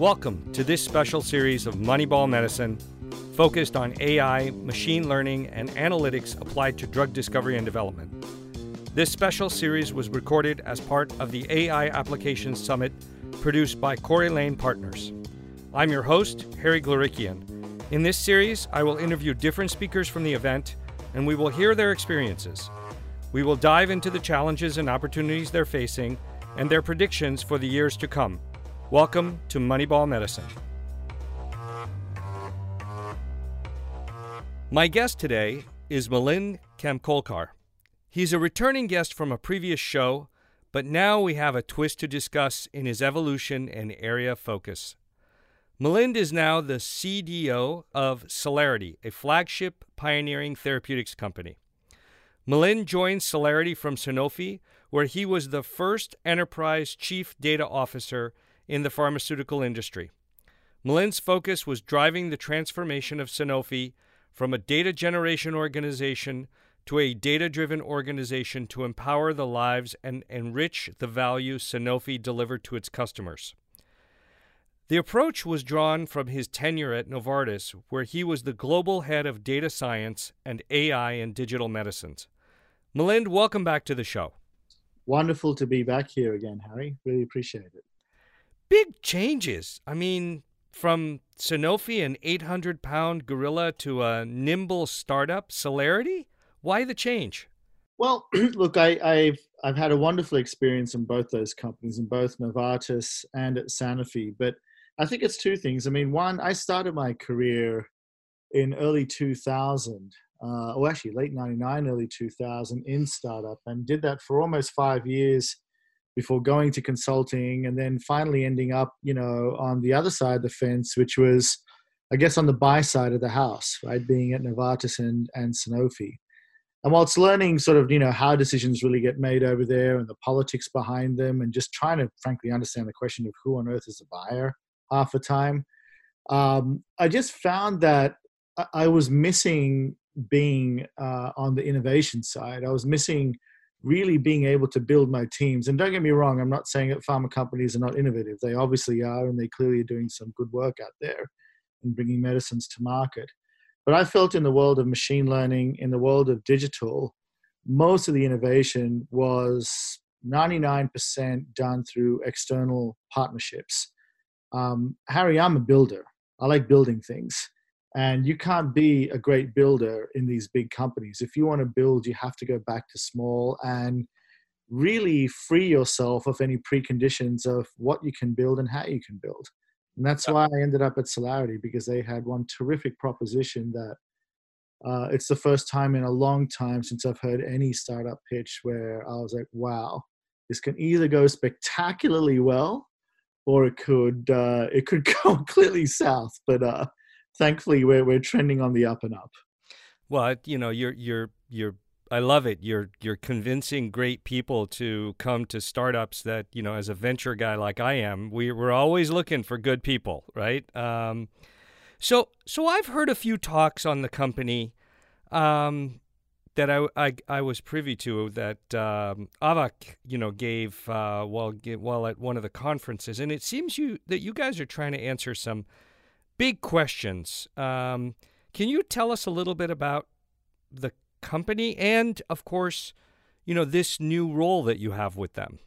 Welcome to this special series of Moneyball Medicine focused on AI, machine learning, and analytics applied to drug discovery and development. This special series was recorded as part of the AI Applications Summit produced by Corey Lane Partners. I'm your host, Harry Glorikian. In this series, I will interview different speakers from the event and we will hear their experiences. We will dive into the challenges and opportunities they're facing and their predictions for the years to come. Welcome to Moneyball Medicine. My guest today is Milind Kamkolkar. He's a returning guest from a previous show, but now we have a twist to discuss in his evolution and area focus. Milind is now the CDO of Cellarity, a flagship pioneering therapeutics company. Milind joined Cellarity from Sanofi, where he was the first enterprise chief data officer in the pharmaceutical industry. Milind's focus was driving the transformation of Sanofi from a data generation organization to a data driven organization to empower the lives and enrich the value Sanofi delivered to its customers. The approach was drawn from his tenure at Novartis, where he was the global head of data science and AI and digital medicines. Milind, welcome back to the show. Wonderful to be back here again, Harry. Really appreciate it. Big changes. I mean, from Sanofi, an 800 pound gorilla, to a nimble startup, Cellarity? Why the change? Well, look, I, have I've had a wonderful experience in both those companies, in both Novartis and at Sanofi. But I think it's two things. I mean, one, I started my career in early 2000 uh, or actually late 99, early 2000 in startup and did that for almost five years before going to consulting and then finally ending up, you know, on the other side of the fence, which was, I guess, on the buy side of the house, right? Being at Novartis and, and Sanofi. And whilst learning sort of, you know, how decisions really get made over there and the politics behind them and just trying to frankly understand the question of who on earth is a buyer half the time, um, I just found that I was missing being uh, on the innovation side. I was missing really being able to build my teams. And don't get me wrong, I'm not saying that pharma companies are not innovative. They obviously are, and they clearly are doing some good work out there in bringing medicines to market. But I felt in the world of machine learning, in the world of digital, most of the innovation was 99% done through external partnerships. Um, Harry, I'm a builder. I like building things. And you can't be a great builder in these big companies. If you want to build, you have to go back to small and really free yourself of any preconditions of what you can build and how you can build. And that's why I ended up at Cellarity because they had one terrific proposition that uh, it's the first time in a long time since I've heard any startup pitch where I was like, wow, this can either go spectacularly well or it could uh, it could go completely south. But uh, thankfully we're we're trending on the up and up. Well, you know, you're you're you're I love it. You're you're convincing great people to come to startups that you know, as a venture guy like I am, we we're always looking for good people, right? Um, so so I've heard a few talks on the company um, that I, I, I was privy to that um, Avak you know gave uh, while while at one of the conferences, and it seems you that you guys are trying to answer some big questions. Um, can you tell us a little bit about the company and, of course, you know, this new role that you have with them?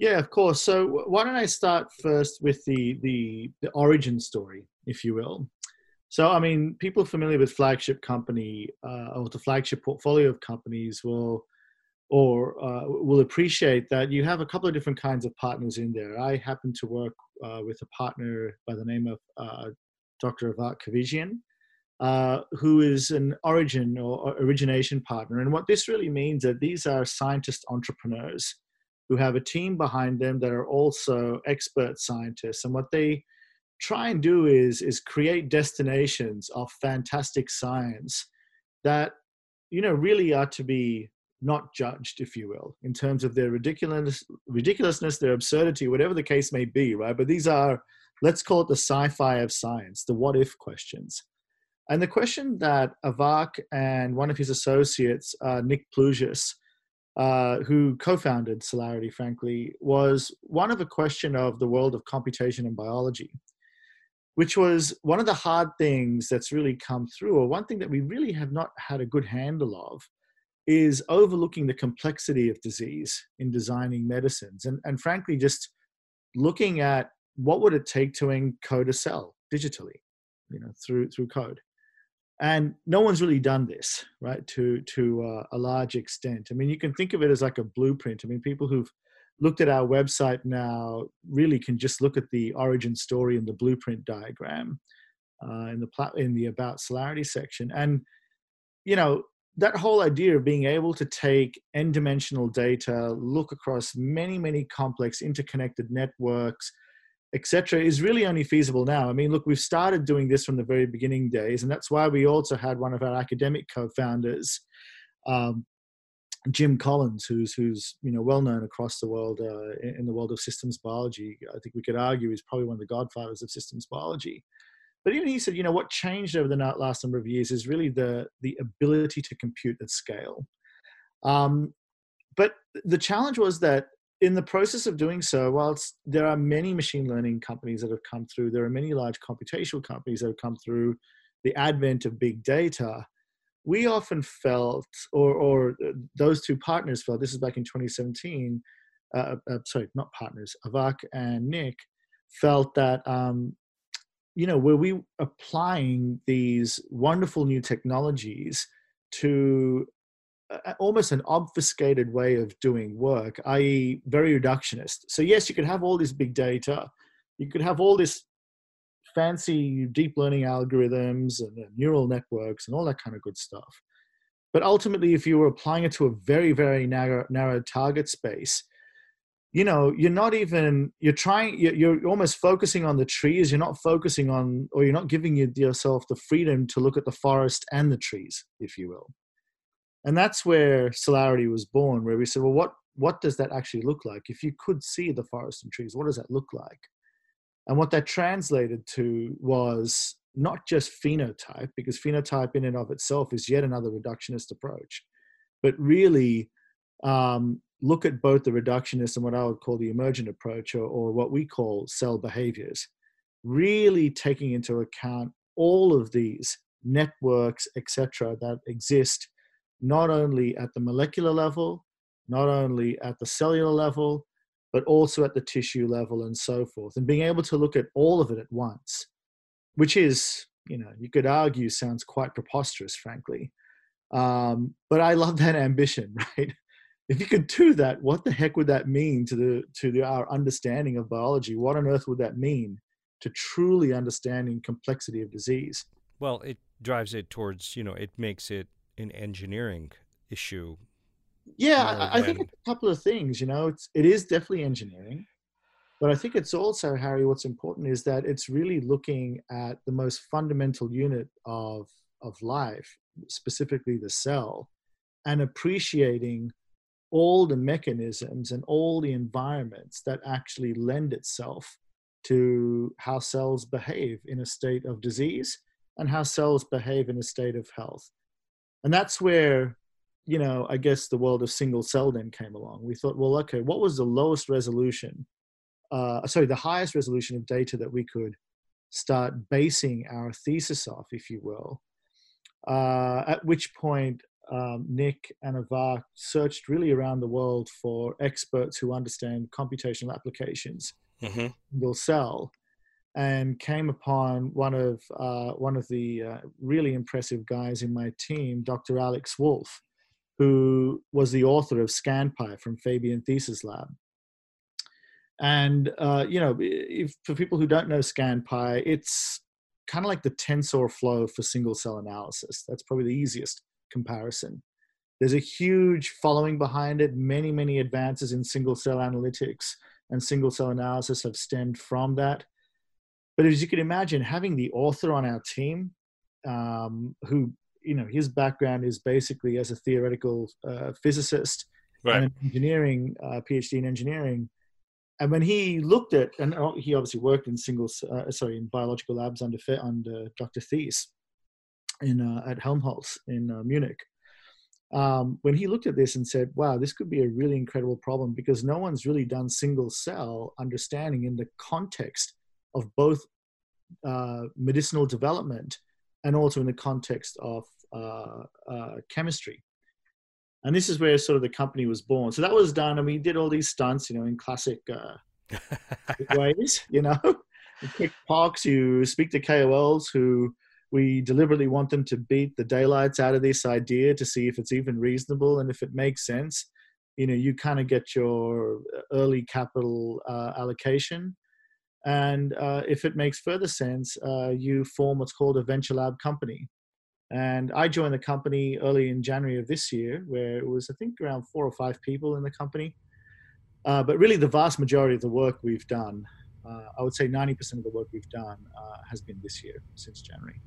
Yeah, of course. So why don't I start first with the the, the origin story, if you will. So, I mean, people familiar with flagship company uh, or the flagship portfolio of companies will or uh, will appreciate that you have a couple of different kinds of partners in there. I happen to work uh, with a partner by the name of uh, Dr. Avak Kahvejian, uh, who is an origin or origination partner. And what this really means that these are scientist entrepreneurs who have a team behind them that are also expert scientists. And what they try and do is is create destinations of fantastic science that you know really are to be not judged if you will in terms of their ridiculous ridiculousness their absurdity whatever the case may be right but these are let's call it the sci-fi of science, the what if questions. And the question that Avak and one of his associates, uh, Nick Plugis, uh, who co-founded Cellarity, frankly, was one of a question of the world of computation and biology. which was one of the hard things that's really come through, or one thing that we really have not had a good handle of, is overlooking the complexity of disease in designing medicines, and and frankly, just looking at what would it take to encode a cell digitally, you know, through through code? And no one's really done this right to to uh, a large extent. I mean you can think of it as like a blueprint. I mean people who've looked at our website now really can just look at the origin story and the blueprint diagram uh, in the plat- in the about Cellarity section. And you know that whole idea of being able to take n-dimensional data look across many many complex interconnected networks etc., is really only feasible now. I mean, look, we've started doing this from the very beginning days, and that's why we also had one of our academic co-founders, um, Jim Collins, who's who's you know well known across the world uh, in, the world of systems biology. I think we could argue he's probably one of the godfathers of systems biology. But even he said, you know, what changed over the last number of years is really the the ability to compute at scale. Um, but the challenge was that in the process of doing so, whilst there are many machine learning companies that have come through, there are many large computational companies that have come through the advent of big data. We often felt, or, or uh, those two partners felt, this is back in 2017, uh, uh, sorry, not partners, Avak and Nick, felt that, um, you know, were we applying these wonderful new technologies to almost an obfuscated way of doing work, i.e., very reductionist. So, yes, you could have all this big data, you could have all this fancy deep learning algorithms and neural networks and all that kind of good stuff. But ultimately, if you were applying it to a very, very narrow, narrow target space, you know, you're not even, you're trying, you're almost focusing on the trees. You're not focusing on, or you're not giving yourself the freedom to look at the forest and the trees, if you will and that's where Cellarity was born where we said well what what does that actually look like? If you could see the forest and trees what does that look like? And what that translated to was not just phenotype because phenotype in and of itself is yet another reductionist approach but really um, look at both the reductionist and what i would call the emergent approach or, or what we call cell behaviors really taking into account all of these networks etc that exist not only at the molecular level, not only at the cellular level, but also at the tissue level and so forth. And being able to look at all of it at once, which is, you know, you could argue sounds quite preposterous, frankly. Um, but I love that ambition, right? If you could do that, what the heck would that mean to the to the, our understanding of biology? What on earth would that mean to truly understanding complexity of disease? Well, it drives it towards, you know, it makes it an engineering issue. Yeah, I, I, think it's a couple of things. You know, it's it is definitely engineering, but I think it's also Harry. What's important is that it's really looking at the most fundamental unit of of life, specifically the cell, and appreciating all the mechanisms and all the environments that actually lend itself to how cells behave in a state of disease and how cells behave in a state of health and that's where you know i guess the world of single cell then came along we thought well okay what was the lowest resolution uh, sorry the highest resolution of data that we could start basing our thesis off if you will uh, at which point um, nick and avak searched really around the world for experts who understand computational applications mm-hmm. single cell and came upon one of uh, one of the uh, really impressive guys in my team, Dr. Alex Wolf, who was the author of ScanPy from Fabian Theis Lab. And uh, you know, if, for people who don't know ScanPy, it's kind of like the TensorFlow for single cell analysis. That's probably the easiest comparison. There's a huge following behind it. Many, many advances in single cell analytics and single cell analysis have stemmed from that but as you can imagine, having the author on our team, um, who you know his background is basically as a theoretical uh, physicist right. and an engineering uh, PhD in engineering, and when he looked at and oh, he obviously worked in single uh, sorry in biological labs under under Dr. Theis in uh, at Helmholtz in uh, Munich. Um, when he looked at this and said, "Wow, this could be a really incredible problem because no one's really done single cell understanding in the context of both uh, medicinal development and also in the context of uh, uh, chemistry. And this is where sort of the company was born. So that was done, and we did all these stunts, you know, in classic uh, ways. You know, quick parks. You speak to KOLs who we deliberately want them to beat the daylights out of this idea to see if it's even reasonable and if it makes sense. You know, you kind of get your early capital uh, allocation and uh, if it makes further sense, uh, you form what's called a venture lab company. And I joined the company early in January of this year, where it was, I think, around four or five people in the company. Uh, but really, the vast majority of the work we've done, uh, I would say 90% of the work we've done uh, has been this year, since January.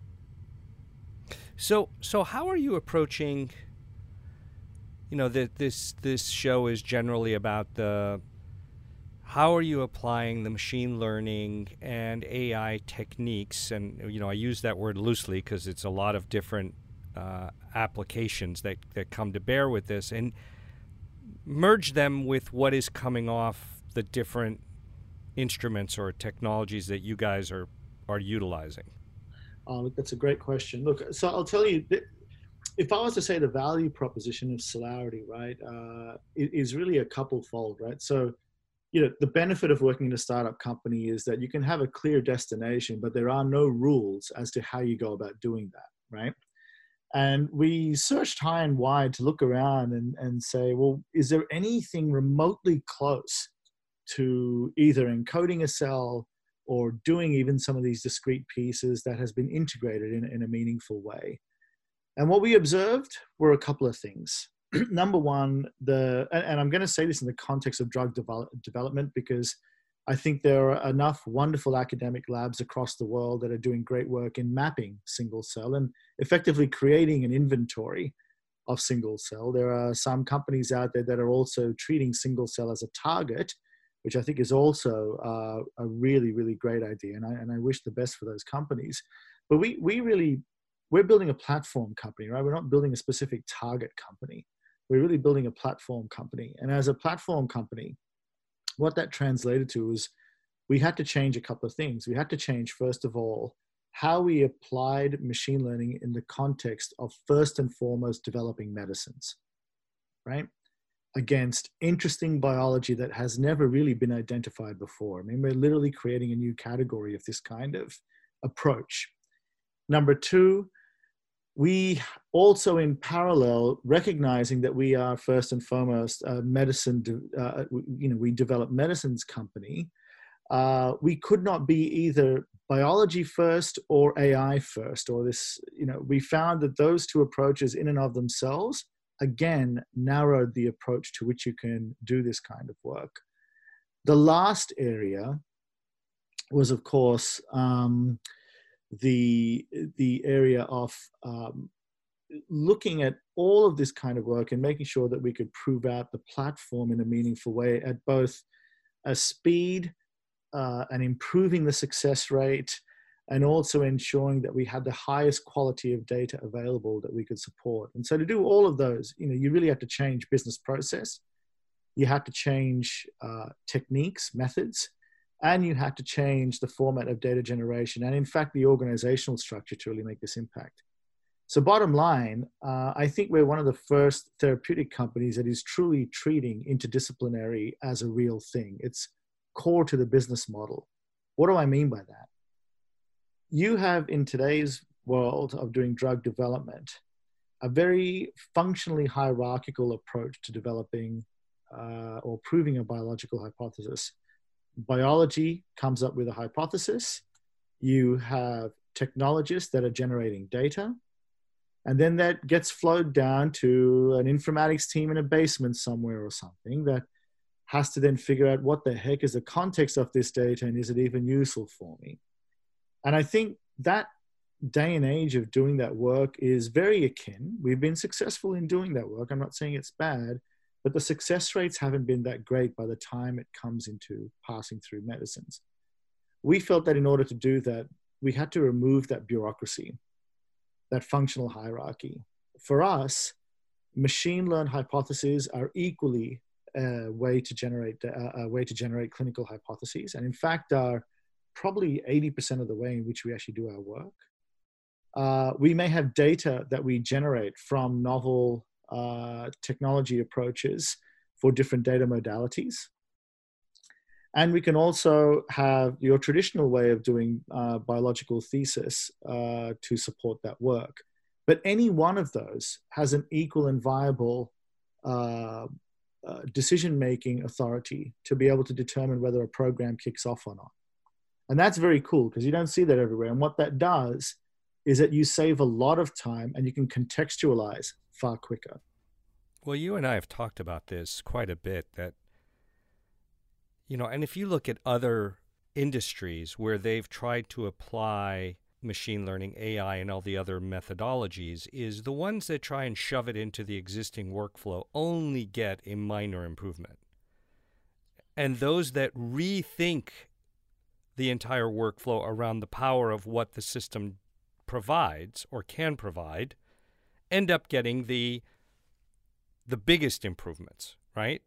So, so how are you approaching? You know, that this this show is generally about the how are you applying the machine learning and AI techniques? And you know, I use that word loosely because it's a lot of different uh, applications that that come to bear with this, and merge them with what is coming off the different instruments or technologies that you guys are are utilizing. Oh, that's a great question. Look, so I'll tell you. If I was to say the value proposition of Cellarity, right, uh, is really a couple fold, right? So you know the benefit of working in a startup company is that you can have a clear destination but there are no rules as to how you go about doing that right? And we searched high and wide to look around and, and say well is there anything remotely close to either encoding a cell or doing even some of these discrete pieces that has been integrated in, in a meaningful way? And what we observed were a couple of things number one, the and I'm going to say this in the context of drug develop, development because I think there are enough wonderful academic labs across the world that are doing great work in mapping single cell and effectively creating an inventory of single cell. There are some companies out there that are also treating single cell as a target, which I think is also uh, a really, really great idea. And I, and I wish the best for those companies. But we, we really, we're building a platform company, right? We're not building a specific target company we're really building a platform company. And as a platform company, what that translated to was we had to change a couple of things. We had to change, first of all, how we applied machine learning in the context of first and foremost developing medicines, right? Against interesting biology that has never really been identified before. I mean, we're literally creating a new category of this kind of approach. Number two, we also in parallel recognizing that we are first and foremost a medicine uh, you know we develop medicines company uh, we could not be either biology first or ai first or this you know we found that those two approaches in and of themselves again narrowed the approach to which you can do this kind of work. The last area was of course um, the the area of um, looking at all of this kind of work and making sure that we could prove out the platform in a meaningful way at both a speed uh, and improving the success rate and also ensuring that we had the highest quality of data available that we could support. And so to do all of those you know you really have to change business process. You have to change uh, techniques methods and you had to change the format of data generation and in fact the organizational structure to really make this impact. So bottom line uh, i think we're one of the first therapeutic companies that is truly treating interdisciplinary as a real thing. It's core to the business model. What do i mean by that? You have in today's world of doing drug development a very functionally hierarchical approach to developing uh, or proving a biological hypothesis biology comes up with a hypothesis, you have technologists that are generating data, and then that gets flowed down to an informatics team in a basement somewhere or something that has to then figure out what the heck is the context of this data and is it even useful for me? And I think that day and age of doing that work is very akin. We've been successful in doing that work. I'm not saying it's bad, but the success rates haven't been that great by the time it comes into passing through medicines. We felt that in order to do that, we had to remove that bureaucracy, that functional hierarchy. For us, machine learned hypotheses are equally a way to generate a way to generate clinical hypotheses, and in fact are probably 80% of the way in which we actually do our work. Uh, we may have data that we generate from novel uh, technology approaches for different data modalities. And we can also have your traditional way of doing uh, biological thesis uh, to support that work. But any one of those has an equal and viable uh, uh decision making authority to be able to determine whether a program kicks off or not. And that's very cool because you don't see that everywhere. And what that does is that you save a lot of time and you can contextualize far quicker. Well, you and I have talked about this quite a bit that you know, and if you look at other industries where they've tried to apply machine learning, AI, and all the other methodologies, is the ones that try and shove it into the existing workflow only get a minor improvement. And those that rethink the entire workflow around the power of what the system provides or can provide end up getting the the biggest improvements, right?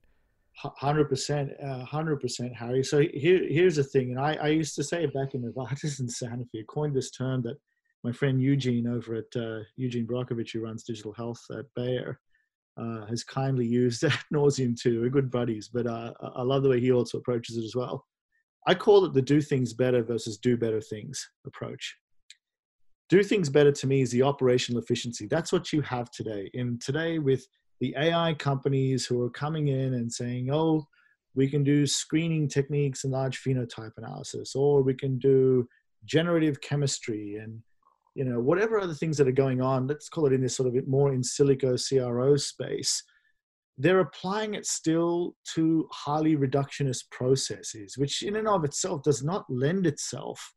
Hundred percent, uh, hundred percent, Harry. So here, here's the thing, and I, I used to say back in Novartis and Sanofi, I coined this term that my friend Eugene over at uh, Eugene Borukhovich, who runs digital health at Bayer, uh, has kindly used at nauseum too. We're good buddies, but uh, I love the way he also approaches it as well. I call it the do things better versus do better things approach. Do things better to me is the operational efficiency. That's what you have today. And today, with the AI companies who are coming in and saying, oh, we can do screening techniques and large phenotype analysis, or we can do generative chemistry and you know whatever other things that are going on. Let's call it in this sort of more in silico CRO space. They're applying it still to highly reductionist processes, which in and of itself does not lend itself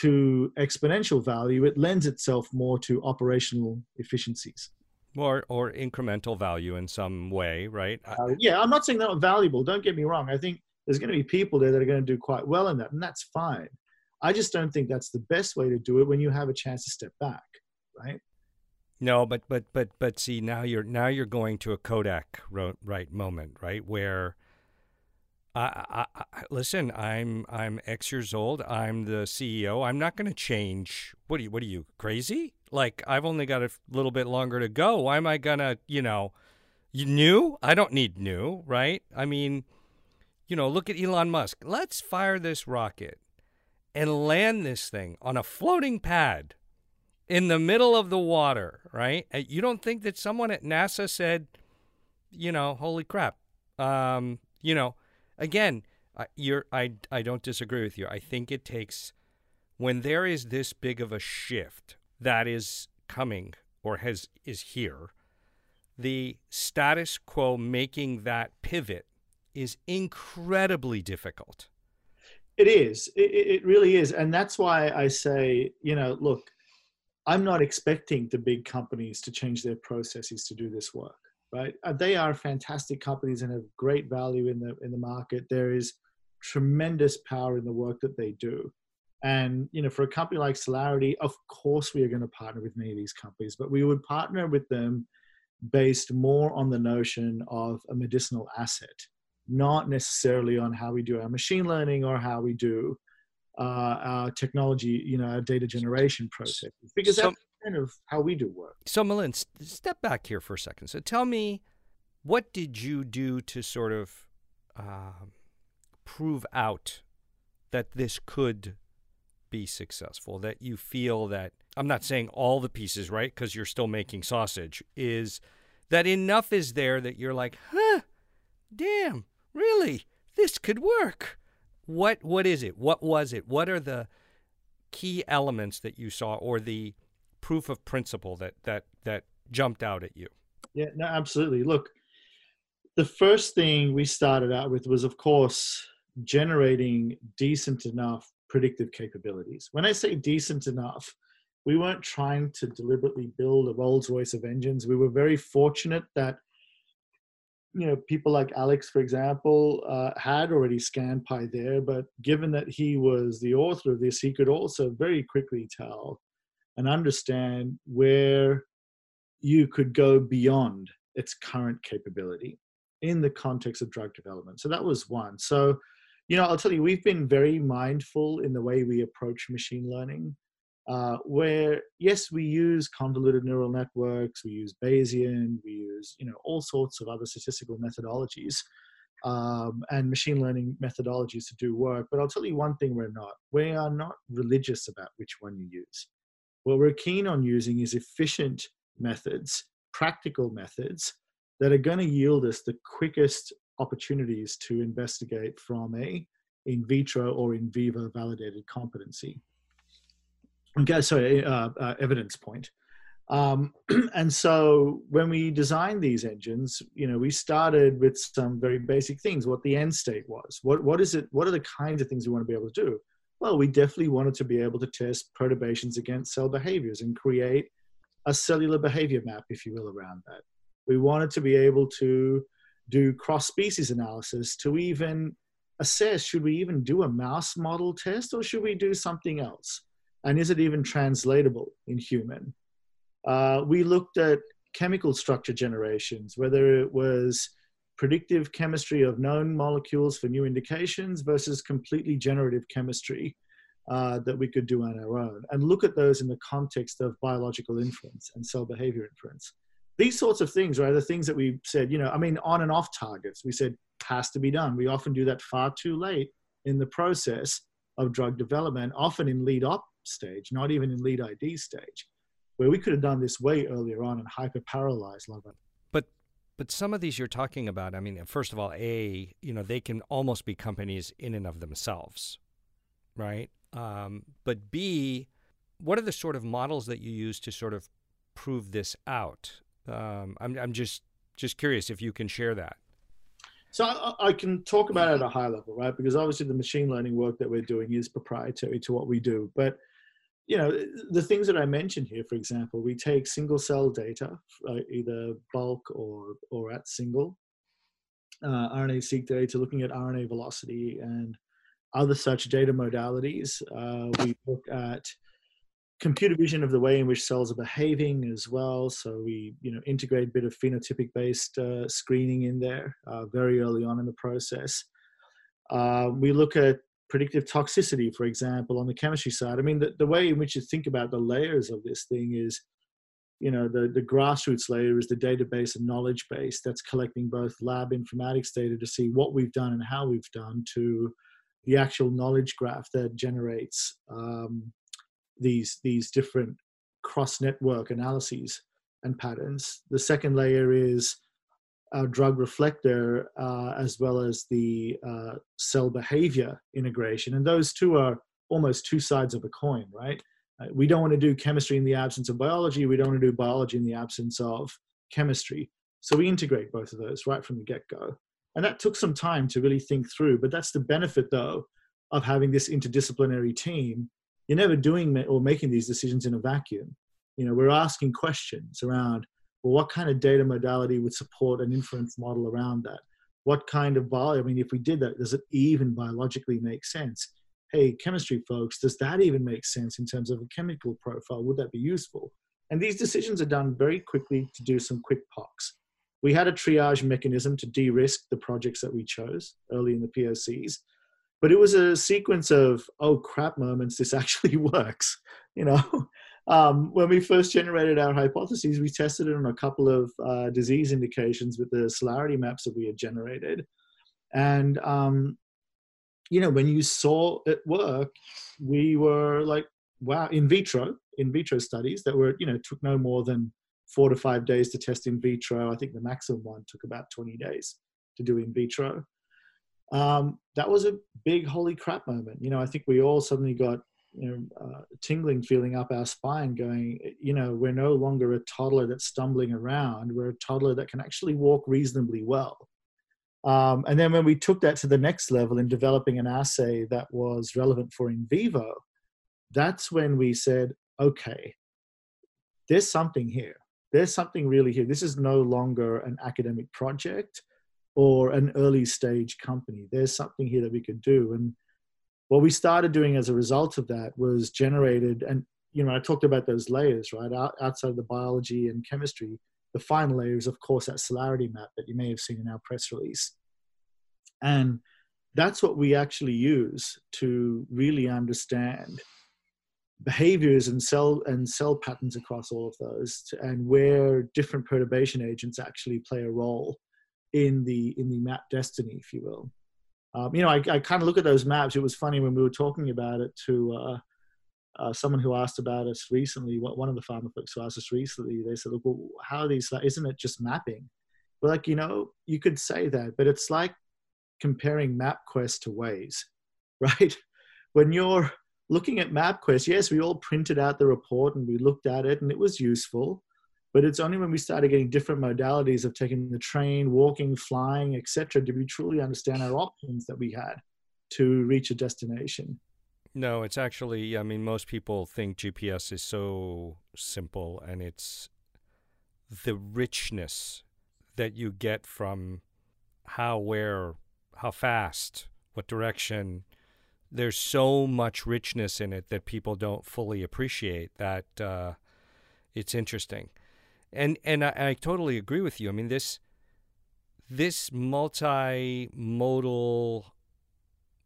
to exponential value. It lends itself more to operational efficiencies or or incremental value in some way, right? Uh, yeah, I'm not saying they're not valuable. Don't get me wrong. I think there's going to be people there that are going to do quite well in that, and that's fine. I just don't think that's the best way to do it when you have a chance to step back, right? No, but but but but see now you're now you're going to a Kodak right moment, right? Where I, I, I, listen, I'm I'm X years old. I'm the CEO. I'm not going to change. What are you? What are you crazy? Like I've only got a little bit longer to go. Why am I gonna, you know, you new? I don't need new, right? I mean, you know, look at Elon Musk. Let's fire this rocket and land this thing on a floating pad in the middle of the water, right? You don't think that someone at NASA said, you know, holy crap, um, you know, again, you're I I don't disagree with you. I think it takes when there is this big of a shift that is coming or has is here, the status quo making that pivot is incredibly difficult. It is. It, it really is, and that's why I say, you know, look, I'm not expecting the big companies to change their processes to do this work. Right? Uh, they are fantastic companies and have great value in the in the market. There is tremendous power in the work that they do. And you know, for a company like Cellarity, of course we are going to partner with many of these companies, but we would partner with them based more on the notion of a medicinal asset, not necessarily on how we do our machine learning or how we do uh, our technology, you know, our data generation process, because so, kind of how we do work. So, Milind, step back here for a second. So, tell me, what did you do to sort of uh, prove out that this could be successful, that you feel that I'm not saying all the pieces, right? Because you're still making sausage, is that enough is there that you're like, huh, damn, really, this could work. What what is it? What was it? What are the key elements that you saw or the proof of principle that that that jumped out at you? Yeah, no, absolutely. Look, the first thing we started out with was of course generating decent enough predictive capabilities. When I say decent enough, we weren't trying to deliberately build a Rolls Royce of engines. We were very fortunate that you know people like Alex, for example, uh, had already ScanPy there, but given that he was the author of this, he could also very quickly tell and understand where you could go beyond its current capability in the context of drug development. So that was one. So you know, I'll tell you, we've been very mindful in the way we approach machine learning. Uh, where yes, we use convoluted neural networks, we use Bayesian, we use you know all sorts of other statistical methodologies um, and machine learning methodologies to do work. But I'll tell you one thing: we're not. We are not religious about which one you use. What we're keen on using is efficient methods, practical methods that are going to yield us the quickest opportunities to investigate from a in vitro or in vivo validated competency. Okay, sorry, uh, uh, evidence point. Um, and so when we designed these engines, you know, we started with some very basic things, what the end state was. What, what is it, what are the kinds of things we want to be able to do? Well, we definitely wanted to be able to test perturbations against cell behaviors and create a cellular behavior map, if you will, around that. We wanted to be able to do cross species analysis to even assess should we even do a mouse model test or should we do something else? And is it even translatable in human? Uh, we looked at chemical structure generations, whether it was predictive chemistry of known molecules for new indications versus completely generative chemistry uh, that we could do on our own, and look at those in the context of biological inference and cell behavior inference. These sorts of things, right, are things that we said, you know, I mean, on and off targets, we said has to be done. We often do that far too late in the process of drug development, often in lead op stage, not even in lead ID stage, where we could have done this way earlier on and hyper parallelized love But some of these you're talking about, I mean, first of all, a you know they can almost be companies in and of themselves, right? Um, but b, what are the sort of models that you use to sort of prove this out? Um, I'm I'm just just curious if you can share that. So I, I, can talk about it at a high level, right? Because obviously the machine learning work that we're doing is proprietary to what we do. But you know, the things that I mentioned here, for example, we take single cell data, uh, either bulk or or at single uh, RNA-seq data, looking at RNA velocity and other such data modalities. Uh, we look at computer vision of the way in which cells are behaving as well. So we, you know, integrate a bit of phenotypic based uh, screening in there uh, very early on in the process. Uh, we look at predictive toxicity, for example, on the chemistry side. I mean, the, the way in which you think about the layers of this thing is, you know, the, the grassroots layer is the database and knowledge base that's collecting both lab informatics data to see what we've done and how we've done to the actual knowledge graph that generates um, these these different cross network analyses and patterns. The second layer is drug reflector uh, as well as the uh, cell behavior integration, and those two are almost two sides of a coin, right? Uh, we don't want to do chemistry in the absence of biology. We don't want to do biology in the absence of chemistry. So we integrate both of those right from the get go. And that took some time to really think through. But that's the benefit, though, of having this interdisciplinary team you're never doing or making these decisions in a vacuum. You know, we're asking questions around, well, what kind of data modality would support an inference model around that? What kind of bio? I mean, if we did that, does it even biologically make sense? Hey, chemistry folks, does that even make sense in terms of a chemical profile? Would that be useful? And these decisions are done very quickly to do some quick POCs. We had a triage mechanism to de risk the projects that we chose early in the POCs but it was a sequence of oh crap moments this actually works you know um, when we first generated our hypotheses we tested it on a couple of uh, disease indications with the Cellarity maps that we had generated. And um, you know when you saw it work we were like wow in vitro in vitro studies that were you know took no more than four to five days to test in vitro. I think the maximum one took about 20 days to do in vitro. Um, that was a big holy crap moment. You know, I think we all suddenly got you know uh, tingling feeling up our spine, going, you know, we're no longer a toddler that's stumbling around. We're a toddler that can actually walk reasonably well. Um, and then when we took that to the next level in developing an assay that was relevant for in vivo, that's when we said, okay, there's something here. There's something really here. This is no longer an academic project or an early stage company. There's something here that we could do. And what we started doing as a result of that was generated, and you know, I talked about those layers, right? outside of the biology and chemistry, the final layer is, of course, that Cellarity map that you may have seen in our press release. And that's what we actually use to really understand behaviors and cell and cell patterns across all of those and where different perturbation agents actually play a role in the in the map destiny if you will um, you know i, I kind of look at those maps it was funny when we were talking about it to uh, uh, someone who asked about us recently one of the pharma folks who asked us recently they said look well, how are these isn't it just mapping we're like you know you could say that but it's like comparing MapQuest to Waze, right? When you're looking at MapQuest, yes, we all printed out the report and we looked at it and it was useful. But it's only when we started getting different modalities of taking the train, walking, flying, etc., did we truly understand our options that we had to reach a destination. No, it's actually, I mean, most people think GPS is so simple and it's the richness that you get from how, where, how fast, what direction. There's so much richness in it that people don't fully appreciate that uh, it's interesting. And and I, I totally agree with you. I mean this this multimodal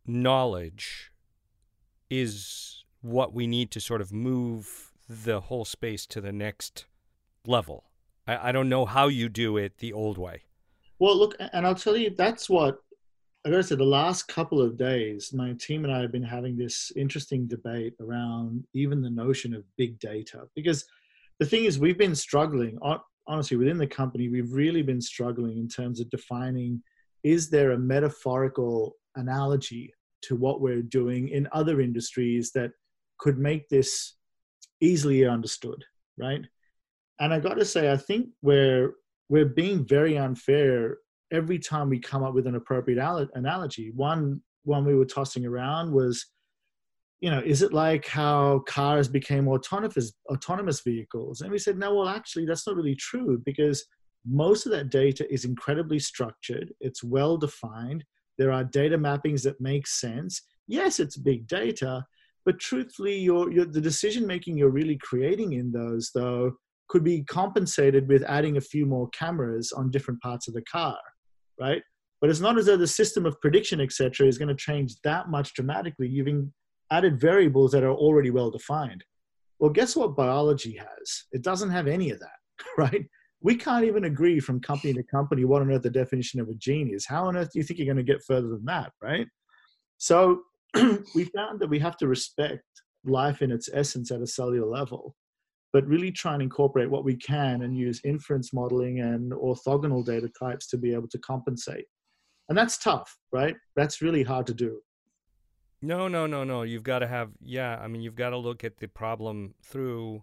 knowledge is what we need to sort of move the whole space to the next level. I, I don't know how you do it the old way. Well, look, and I'll tell you, that's what I gotta say, the last couple of days, my team and I have been having this interesting debate around even the notion of big data. Because the thing is, we've been struggling, honestly, within the company, we've really been struggling in terms of defining is there a metaphorical analogy to what we're doing in other industries that could make this easily understood, right? And I got to say, I think we're we're being very unfair every time we come up with an appropriate analogy, one one we were tossing around was, you know, is it like how cars became autonomous autonomous vehicles? And we said, no, well, actually, that's not really true because most of that data is incredibly structured. It's well defined. There are data mappings that make sense. Yes, it's big data, but truthfully, your, your the decision making you're really creating in those, though, could be compensated with adding a few more cameras on different parts of the car right? But it's not as though the system of prediction, etc., is going to change that much dramatically. You've added variables that are already well defined. Well, guess what biology has? It doesn't have any of that, right? We can't even agree from company to company what on earth the definition of a gene is. How on earth do you think you're going to get further than that, right? So we found that we have to respect life in its essence at a cellular level but really try and incorporate what we can and use inference modeling and orthogonal data types to be able to compensate. And that's tough, right? That's really hard to do. No, no, no, no. You've got to have, yeah, I mean, you've got to look at the problem through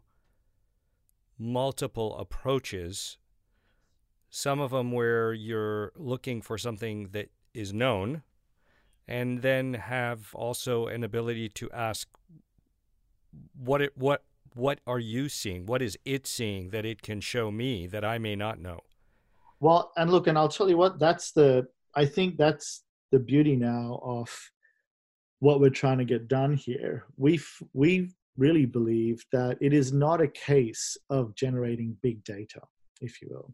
multiple approaches. Some of them where you're looking for something that is known, and then have also an ability to ask what it what what are you seeing? What is it seeing that it can show me that I may not know? Well, and look, and I'll tell you what, that's the, I think that's the beauty now of what we're trying to get done here. We we really believe that it is not a case of generating big data, if you will.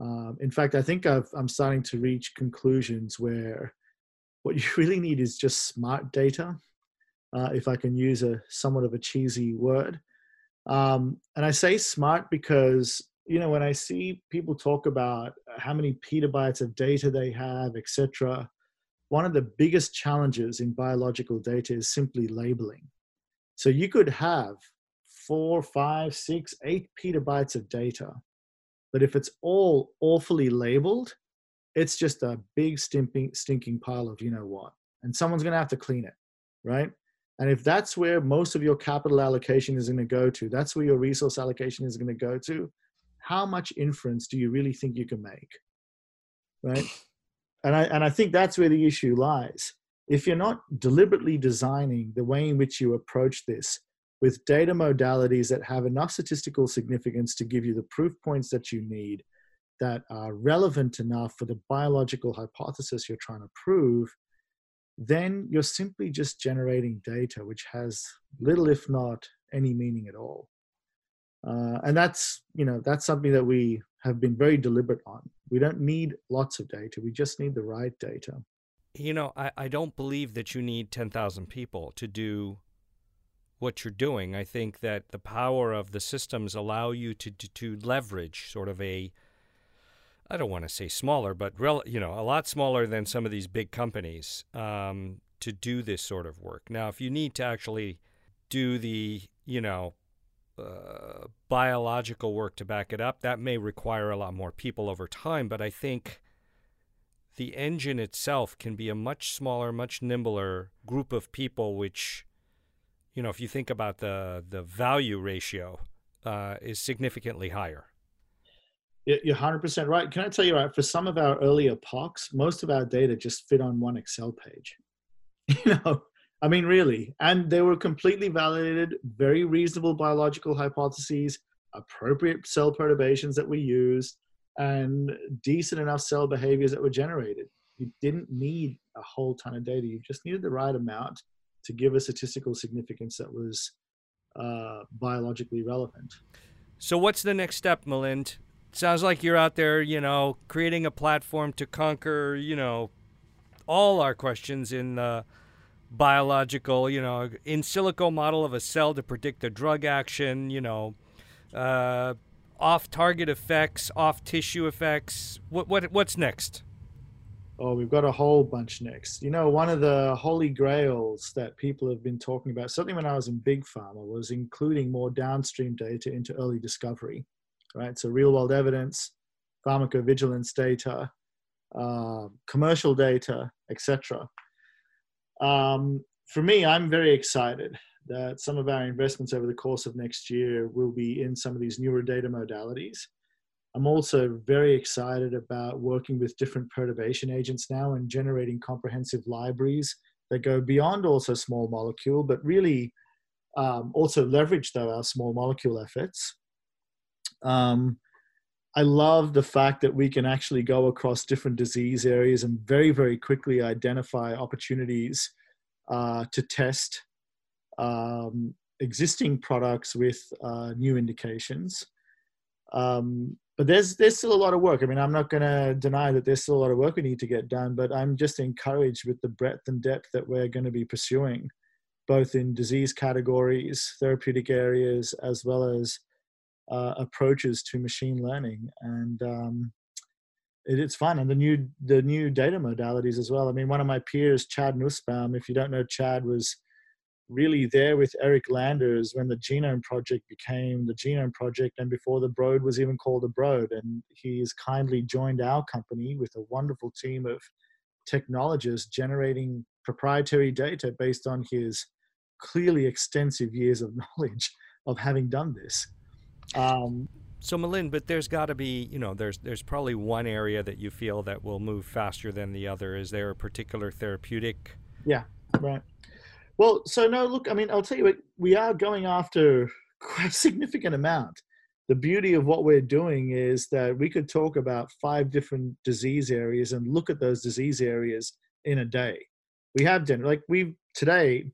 Um, in fact, I think i am starting to reach conclusions where what you really need is just smart data, uh, if I can use a somewhat of a cheesy word. Um, and I say smart because you know when I see people talk about how many petabytes of data they have, etc. One of the biggest challenges in biological data is simply labeling. So you could have four, five, six, eight petabytes of data, but if it's all awfully labeled, it's just a big stinking, stinking pile of you know what, and someone's going to have to clean it, right? And if that's where most of your capital allocation is going to go to, that's where your resource allocation is going to go to, how much inference do you really think you can make? Right? And I, and I think that's where the issue lies. If you're not deliberately designing the way in which you approach this with data modalities that have enough statistical significance to give you the proof points that you need, that are relevant enough for the biological hypothesis you're trying to prove, then you're simply just generating data which has little, if not any meaning at all. Uh, and that's you know that's something that we have been very deliberate on. We don't need lots of data. We just need the right data. you know, I, I don't believe that you need 10,000 people to do what you're doing. I think that the power of the systems allow you to, to, to leverage sort of a, I don't want to say smaller, but rel, you know, a lot smaller than some of these big companies um, to do this sort of work. Now, if you need to actually do the, you know, uh, biological work to back it up, that may require a lot more people over time. But I think the engine itself can be a much smaller, much nimbler group of people, which, you know, if you think about the the value ratio, uh, is significantly higher. You're 100% right. Can I tell you, right, for some of our earlier POCs, most of our data just fit on one Excel page. You know, I mean, really. And they were completely validated, very reasonable biological hypotheses, appropriate cell perturbations that we used, and decent enough cell behaviors that were generated. You didn't need a whole ton of data. You just needed the right amount to give a statistical significance that was uh, biologically relevant. So, what's the next step, Milind? Sounds like you're out there, you know, creating a platform to conquer, you know, all our questions in the biological, you know, in silico model of a cell to predict the drug action, you know, uh, off target effects, off tissue effects. What what what's next? Oh, we've got a whole bunch next. You know, one of the holy grails that people have been talking about, certainly when I was in big pharma, was including more downstream data into early discovery, right? So real world evidence, pharmacovigilance data, uh, commercial data, etc. Um, for me, I'm very excited that some of our investments over the course of next year will be in some of these newer data modalities. I'm also very excited about working with different perturbation agents now and generating comprehensive libraries that go beyond also small molecule, but really um, also leverage though our small molecule efforts. Um, I love the fact that we can actually go across different disease areas and very, very quickly identify opportunities uh, to test um, existing products with uh, new indications. Um, but there's there's still a lot of work. I mean, I'm not going to deny that there's still a lot of work we need to get done, but I'm just encouraged with the breadth and depth that we're going to be pursuing, both in disease categories, therapeutic areas, as well as uh, approaches to machine learning. And um, it, it's fun, and the new the new data modalities as well. I mean, one of my peers, Chad Nussbaum, if you don't know, Chad was really there with Eric Landers when the Genome Project became the Genome Project and before the Broad was even called a Broad. And he's kindly joined our company with a wonderful team of technologists generating proprietary data based on his clearly extensive years of knowledge of having done this. Um, so Milind, but there's got to be, you know, there's there's probably one area that you feel that will move faster than the other. Is there a particular therapeutic? Yeah, right. Well, so no, look, I mean, I'll tell you what, we are going after quite a significant amount. The beauty of what we're doing is that we could talk about five different disease areas and look at those disease areas in a day. We have done, like, we've today,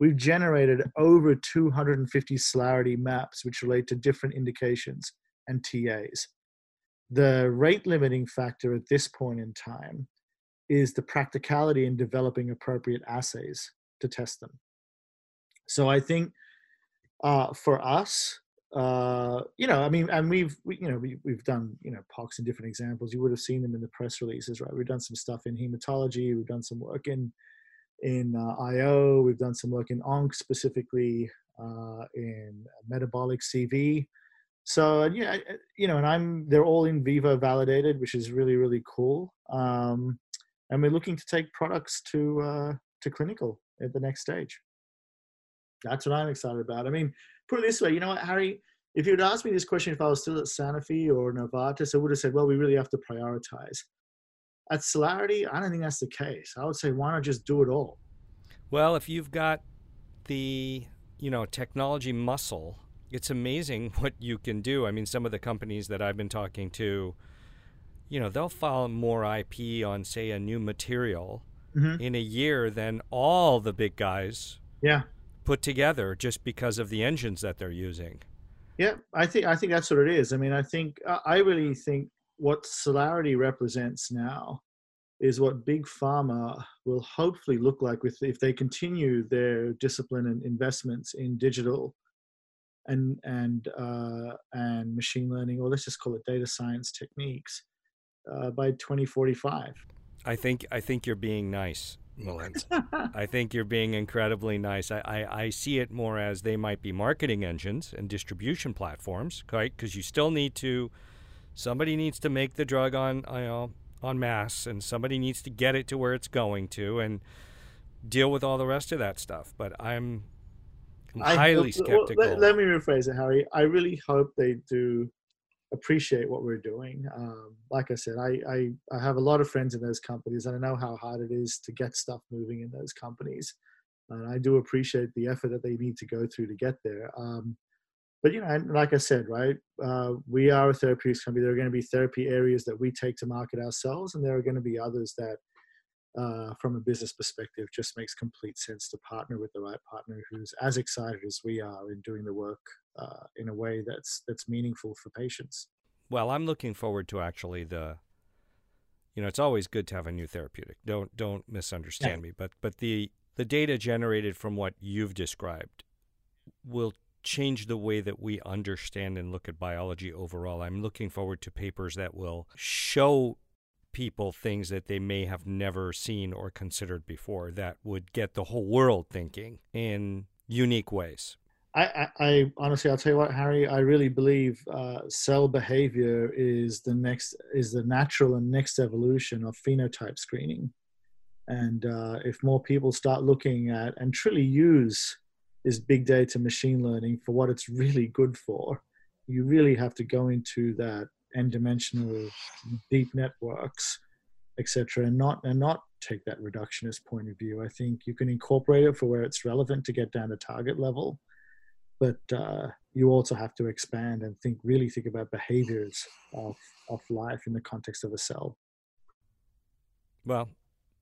we've generated over 250 Cellarity maps which relate to different indications and TAs. The rate limiting factor at this point in time is the practicality in developing appropriate assays to test them. So I think uh, for us, uh, you know, I mean, and we've, we, you know, we, we've done, you know, POCs in different examples. You would have seen them in the press releases, right? We've done some stuff in hematology. We've done some work in, in uh, IO. We've done some work in ONC specifically uh, in metabolic CV. So yeah, you know, and I'm they're all in vivo validated, which is really really cool. Um, and we're looking to take products to uh, to clinical at the next stage. That's what I'm excited about. I mean, put it this way, you know what, Harry? If you had asked me this question if I was still at Sanofi or Novartis, I would have said, well, we really have to prioritize. At Cellarity, I don't think that's the case. I would say, why not just do it all? Well, if you've got the you know technology muscle, it's amazing what you can do. I mean, some of the companies that I've been talking to, you know, they'll file more IP on, say, a new material mm-hmm. in a year than all the big guys yeah put together just because of the engines that they're using yeah i think i think that's what it is i mean i think i really think what cellarity represents now is what big pharma will hopefully look like with if they continue their discipline and investments in digital and and uh, and machine learning, or let's just call it data science techniques, uh, by 2045. I think I think you're being nice, Milind. I think you're being incredibly nice. I, I, I, see it more as they might be marketing engines and distribution platforms, right? Because you still need to, somebody needs to make the drug on you know on mass, and somebody needs to get it to where it's going to, and deal with all the rest of that stuff. But I'm I'm highly skeptical. Well, let, let, me rephrase it, Harry. I really hope they do appreciate what we're doing. Um, like I said, I, I, I have a lot of friends in those companies, and I know how hard it is to get stuff moving in those companies. And I do appreciate the effort that they need to go through to get there. Um, but you know, like I said, right, uh, we are a therapeutics company. There are going to be therapy areas that we take to market ourselves, and there are going to be others that uh, from a business perspective just makes complete sense to partner with the right partner who's as excited as we are in doing the work uh, in a way that's that's meaningful for patients. Well, I'm looking forward to actually the. You know, it's always good to have a new therapeutic. Don't don't misunderstand yeah. me, but but the the data generated from what you've described will change the way that we understand and look at biology overall. I'm looking forward to papers that will show people things that they may have never seen or considered before that would get the whole world thinking in unique ways. I, I, honestly, I'll tell you what, Harry. I really believe uh, cell behavior is the next, is the natural and next evolution of phenotype screening. And uh, if more people start looking at and truly use this big data machine learning for what it's really good for, you really have to go into that n-dimensional deep networks, etc., and not and not take that reductionist point of view. I think you can incorporate it for where it's relevant to get down to target level, but uh, you also have to expand and think really think about behaviors of of life in the context of a cell. Well,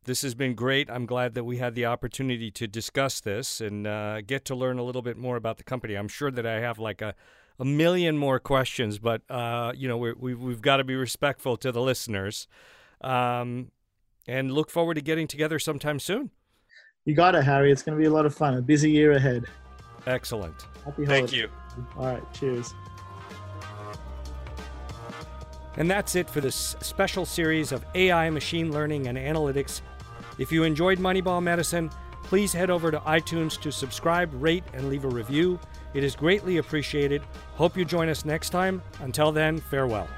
this has been great. I'm glad that we had the opportunity to discuss this and uh, get to learn a little bit more about the company. I'm sure that I have like a a million more questions, but uh, you know we we've, we've got to be respectful to the listeners, um, and look forward to getting together sometime soon. You got it, Harry. It's going to be a lot of fun. A busy year ahead. Excellent. Happy holidays. Thank you. All right. Cheers. And that's it for this special series of AI, machine learning, and analytics. If you enjoyed Moneyball Medicine, please head over to iTunes to subscribe, rate, and leave a review. It is greatly appreciated. Hope you join us next time. Until then, farewell.